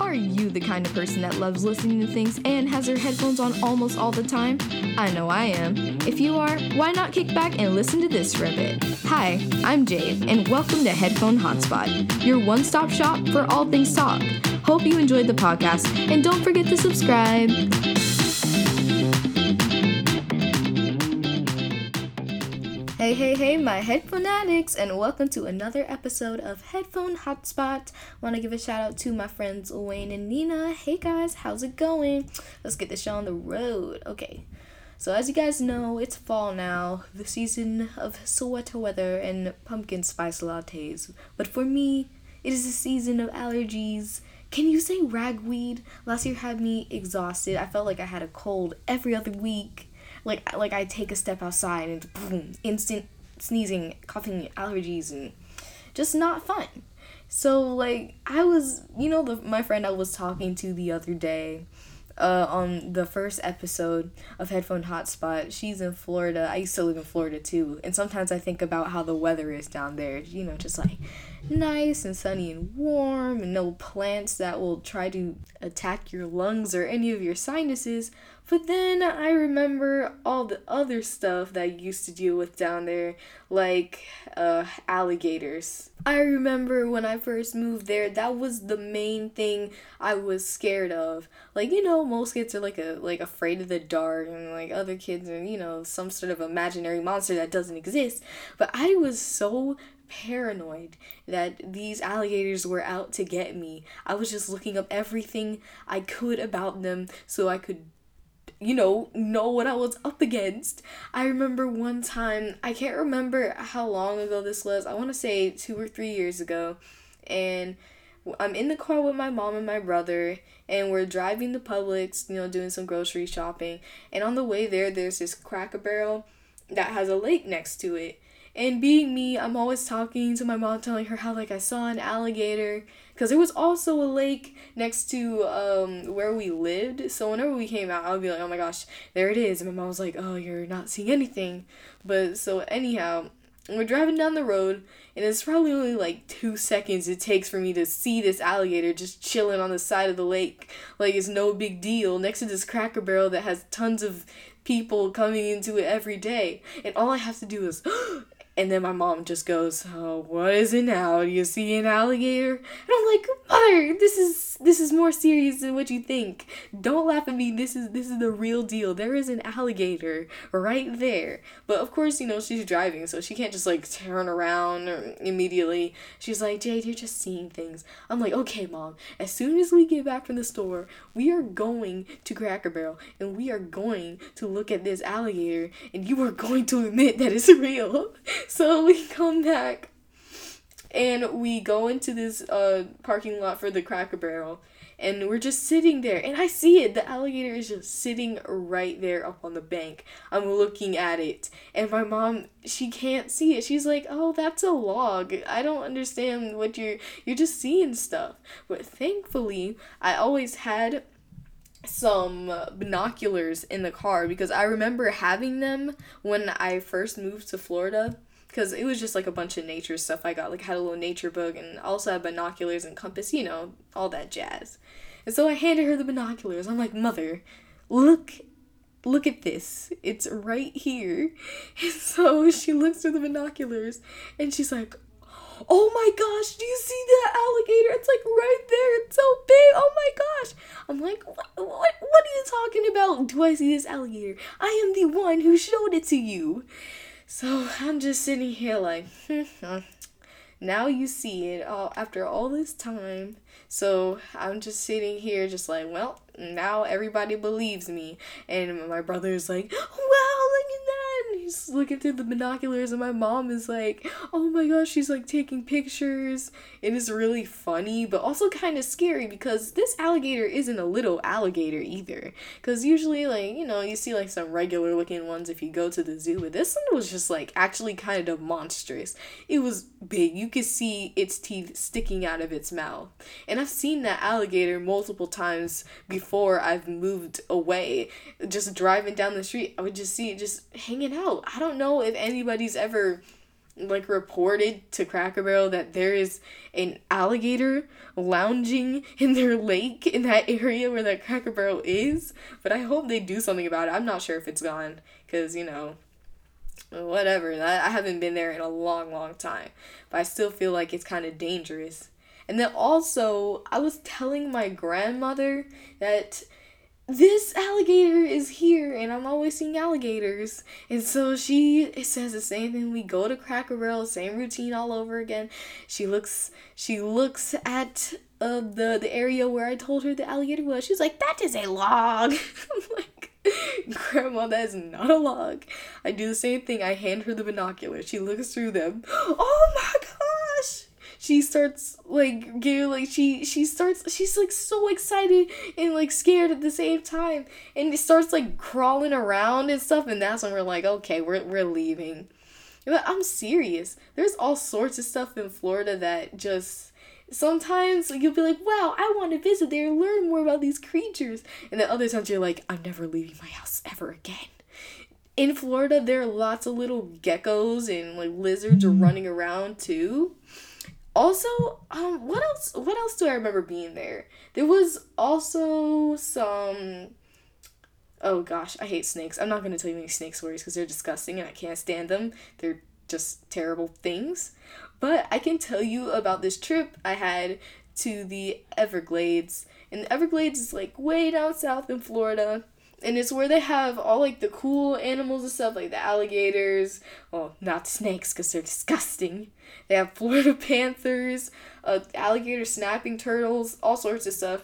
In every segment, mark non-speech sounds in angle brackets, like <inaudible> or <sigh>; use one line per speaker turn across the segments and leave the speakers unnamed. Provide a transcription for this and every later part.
Are you the kind of person that loves listening to things and has their headphones on almost all the time? I know I am. If you are, why not kick back and listen to this for a bit? Hi, I'm Jade, and welcome to Headphone Hotspot, your one stop shop for all things talk. Hope you enjoyed the podcast, and don't forget to subscribe. Hey, hey, hey, my headphone addicts, and welcome to another episode of Headphone Hotspot. Want to give a shout out to my friends Wayne and Nina. Hey guys, how's it going? Let's get this show on the road. Okay, so as you guys know, it's fall now, the season of sweater weather and pumpkin spice lattes. But for me, it is a season of allergies. Can you say ragweed? Last year had me exhausted. I felt like I had a cold every other week like like I take a step outside and boom, instant sneezing, coughing, allergies, and just not fun. So like I was, you know, the my friend I was talking to the other day, uh, on the first episode of Headphone Hotspot. She's in Florida. I used to live in Florida too, and sometimes I think about how the weather is down there. You know, just like nice and sunny and warm, and no plants that will try to attack your lungs or any of your sinuses. But then I remember all the other stuff that I used to deal with down there, like uh, alligators. I remember when I first moved there, that was the main thing I was scared of. Like, you know, most kids are like a like afraid of the dark and like other kids are, you know, some sort of imaginary monster that doesn't exist. But I was so paranoid that these alligators were out to get me. I was just looking up everything I could about them so I could you know, know what I was up against. I remember one time, I can't remember how long ago this was. I want to say 2 or 3 years ago. And I'm in the car with my mom and my brother, and we're driving to Publix, you know, doing some grocery shopping. And on the way there, there's this Cracker Barrel that has a lake next to it. And being me, I'm always talking to my mom, telling her how like I saw an alligator, because there was also a lake next to um where we lived. So whenever we came out, I would be like, oh my gosh, there it is. And my mom was like, oh, you're not seeing anything. But so anyhow, we're driving down the road, and it's probably only like two seconds it takes for me to see this alligator just chilling on the side of the lake, like it's no big deal, next to this Cracker Barrel that has tons of people coming into it every day. And all I have to do is <gasps> And then my mom just goes, "Oh, what is it now? Do you see an alligator?" And I'm like, "Mother, this is this is more serious than what you think. Don't laugh at me. This is this is the real deal. There is an alligator right there." But of course, you know, she's driving, so she can't just like turn around immediately. She's like, "Jade, you're just seeing things." I'm like, "Okay, mom. As soon as we get back from the store, we are going to Cracker Barrel and we are going to look at this alligator and you are going to admit that it's <laughs> real." <laughs> So we come back and we go into this uh, parking lot for the Cracker Barrel and we're just sitting there and I see it. The alligator is just sitting right there up on the bank. I'm looking at it and my mom she can't see it. She's like, "Oh, that's a log. I don't understand what you're you're just seeing stuff." But thankfully, I always had some binoculars in the car because I remember having them when I first moved to Florida because it was just like a bunch of nature stuff I got. Like had a little nature book and also had binoculars and compass, you know, all that jazz. And so I handed her the binoculars. I'm like, "Mother, look look at this. It's right here." <laughs> And so she looks through the binoculars and she's like, "Oh my gosh, do you see that alligator? It's like right there. It's so big. Oh my gosh." I'm like, "What what, what are you talking about? Do I see this alligator? I am the one who showed it to you." So I'm just sitting here like, <laughs> now you see it all after all this time. So I'm just sitting here, just like, well, now everybody believes me. And my brother is like, wow, he's looking through the binoculars, and my mom is like, oh my gosh, she's like taking pictures. It is really funny, but also kind of scary because this alligator isn't a little alligator either. Because usually, like, you know, you see like some regular looking ones if you go to the zoo, but this one was just like actually kind of monstrous. It was big. You could see its teeth sticking out of its mouth. And I've seen that alligator multiple times before I've moved away. Just driving down the street, I would just see it just hanging out. I don't know if anybody's ever like reported to Cracker Barrel that there is an alligator lounging in their lake in that area where that Cracker Barrel is. But I hope they do something about it. I'm not sure if it's gone because you know, whatever. I haven't been there in a long, long time, but I still feel like it's kind of dangerous. And then also, I was telling my grandmother that this alligator is here and I'm always seeing alligators. And so she says the same thing. We go to Cracker Barrel, same routine all over again. She looks she looks at uh, the the area where I told her the alligator was. She's like, that is a log. <laughs> I'm like, Grandma, that is not a log. I do the same thing. I hand her the binoculars. She looks through them. <gasps> Oh my! She starts like getting like she she starts she's like so excited and like scared at the same time. And it starts like crawling around and stuff and that's when we're like okay we're, we're leaving. But i'm serious. There's all sorts of stuff in florida that just sometimes you'll be like wow i want to visit there and learn more about these creatures. And then other times you're like i'm never leaving my house ever again. In Florida, there are lots of little geckos and like lizards are running around too also um what else what else do i remember being there? There was also some oh gosh i hate snakes. I'm not going to tell you any snake stories because they're disgusting and i can't stand them. They're just terrible things. But i can tell you about this trip i had to the everglades and the everglades is like way down south in florida and it's where they have all like the cool animals and stuff like the alligators. Well not snakes because they're disgusting. They have florida <laughs> panthers uh, alligator snapping turtles all sorts of stuff.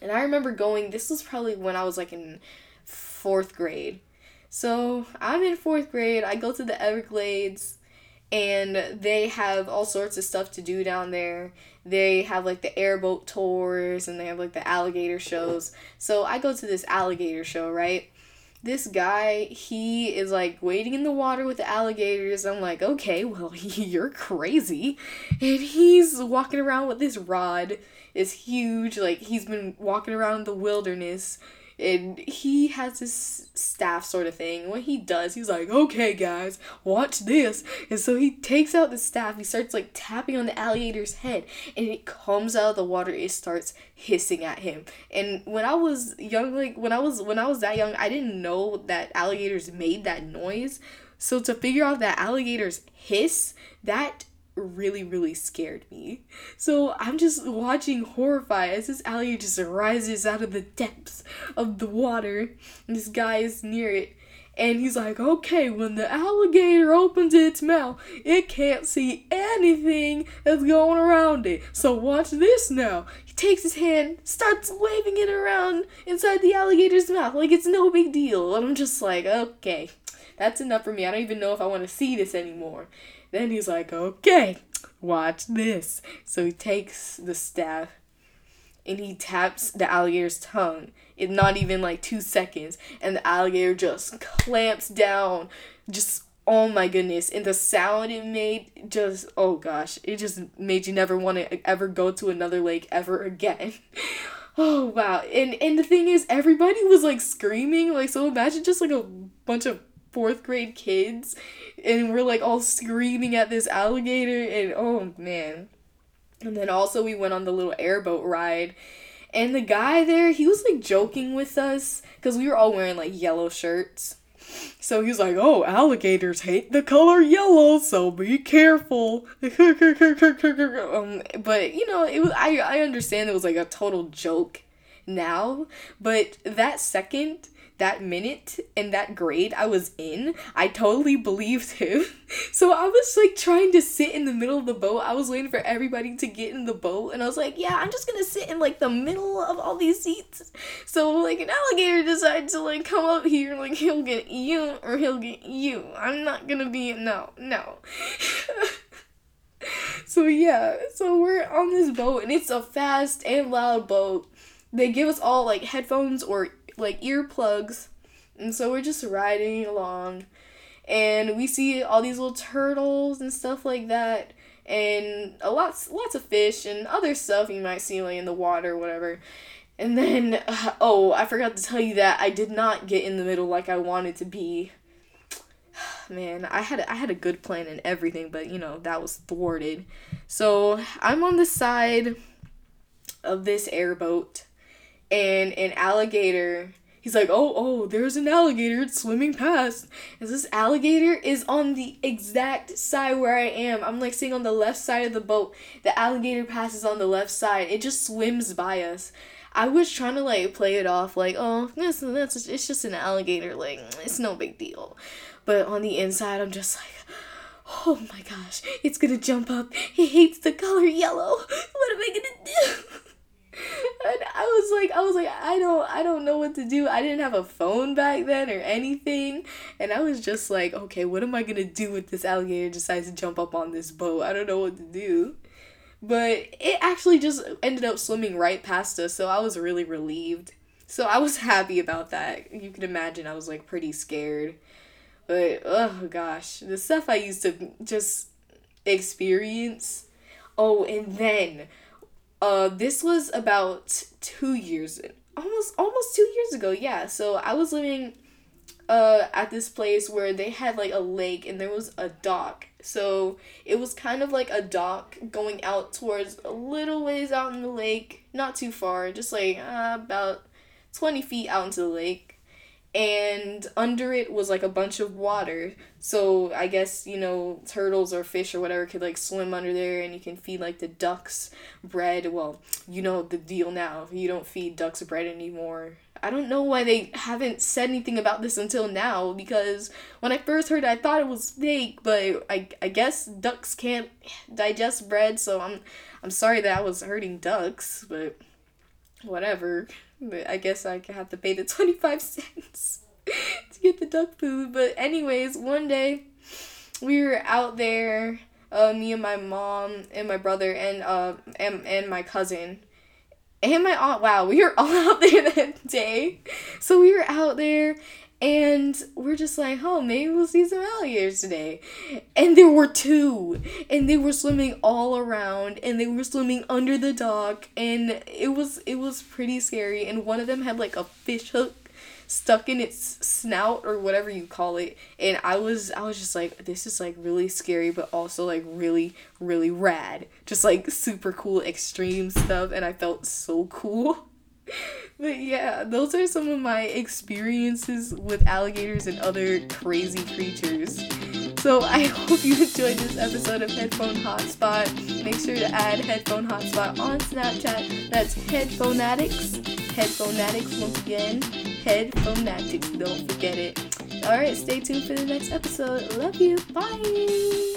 And i remember going this was probably when i was like in fourth grade. So i'm in fourth grade. I go to the everglades and they have all sorts of stuff to do down there. They have like the airboat tours and they have like the alligator shows. So I go to this alligator show, right? This guy, he is like wading in the water with the alligators. I'm like, okay, well, <laughs> you're crazy. And he's walking around with this rod. It's huge. Like, he's been walking around the wilderness and he has this staff sort of thing. What he does, he's like, okay, guys, watch this. And so he takes out the staff, he starts like tapping on the alligator's head, and it comes out of the water, it starts hissing at him. And when I was young, like when I was when I was that young, I didn't know that alligators made that noise. So to figure out that alligators hiss, that really, really scared me. So I'm just watching horrified as this alligator just rises out of the depths of the water. And this guy is near it. And he's like, okay, when the alligator opens its mouth, it can't see anything that's going around it. So watch this now. He takes his hand, starts waving it around inside the alligator's mouth like it's no big deal. And I'm just like, okay, that's enough for me. I don't even know if I want to see this anymore. Then he's like, okay, watch this. So he takes the staff and he taps the alligator's tongue in not even like two seconds. And the alligator just clamps down. Just, oh my goodness. And the sound it made just, oh gosh, it just made you never want to ever go to another lake ever again. <laughs> oh wow. And, and the thing is, everybody was like screaming. Like, so imagine just like a bunch of fourth grade kids and we're like all screaming at this alligator and oh man and then also we went on the little airboat ride and the guy there he was like joking with us because we were all wearing like yellow shirts so he's like, "Oh, alligators hate the color yellow, so be careful." <laughs> um, but you know, it was I I understand it was like a total joke now, but that second that minute and that grade I was in, I totally believed him. <laughs> So I was like trying to sit in the middle of the boat. I was waiting for everybody to get in the boat and I was like, yeah, I'm just gonna sit in like the middle of all these seats. So like an alligator decides to like come up here, like he'll get you or he'll get you. I'm not gonna be no, no. <laughs> so yeah, so we're on this boat and it's a fast and loud boat. They give us all like headphones or like earplugs. And so we're just riding along and we see all these little turtles and stuff like that and a lots lots of fish and other stuff you might see like in the water whatever. And then uh, <laughs> oh, I forgot to tell you that I did not get in the middle like I wanted to be. <sighs> man, I had I had a good plan and everything, but you know that was thwarted. So I'm on the side of this airboat, and an alligator. He's like, oh, oh, there's an alligator it's swimming past. And this alligator is on the exact side where I am. I'm like sitting on the left side of the boat. The alligator passes on the left side. It just swims by us. I was trying to like play it off like, oh, this, that's it's just an alligator, like it's no big deal. But on the inside, I'm just like, oh my gosh, it's gonna jump up. He hates the color yellow. <laughs> What am I gonna do? <laughs> and I was like, I was like, I don't, I don't know what to do. I didn't have a phone back then or anything, and I was just like, okay, what am I gonna do with this alligator decides to jump up on this boat? I don't know what to do. But it actually just ended up swimming right past us, so I was really relieved. So I was <laughs> happy about that. You can imagine I was like pretty scared. But oh gosh, the stuff I used to just experience. Oh, and then uh this was about 2 years almost almost 2 years ago. Yeah. So I was living uh at this place where they had like a lake and there was a dock so it was kind of like a dock going out towards a little ways out in the lake, not too far, just like uh, about 20 feet out into the lake. And under it was like a bunch of water. So I guess, you know, turtles or fish or whatever could like swim under there and you can feed like the ducks bread. Well, you know the deal now. You don't feed ducks bread anymore I don't know why they haven't said anything about this until now because when I first heard it, I thought it was fake, but I, I guess ducks can't digest bread, so I'm I'm sorry that I was hurting ducks, but whatever. But I guess I have to pay the <laughs> 25 cents to get the duck food. But anyways, one day we were out there, uh, me and my mom and my brother and uh and, and my cousin and my aunt, wow, we were <laughs> all out there that day. So we were out there and we're just like, oh, maybe we'll see some alligators today. And there were two. And they were swimming all around and they were swimming under the dock and it was it was pretty scary. And one of them had like a fish hook stuck in its snout or whatever you call it and i was i was just like this is like really scary but also like really really rad just like super cool extreme stuff and i felt so cool <laughs> but yeah those are some of my experiences with alligators and other crazy creatures so I <laughs> hope you enjoyed this episode of Headphone Hotspot. Make sure to add Headphone Hotspot on Snapchat. That's Headphonatics. Headphonatics once again. Headphonatics. Don't forget it. Alright, stay tuned for the next episode. Love you. Bye.